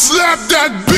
Slap that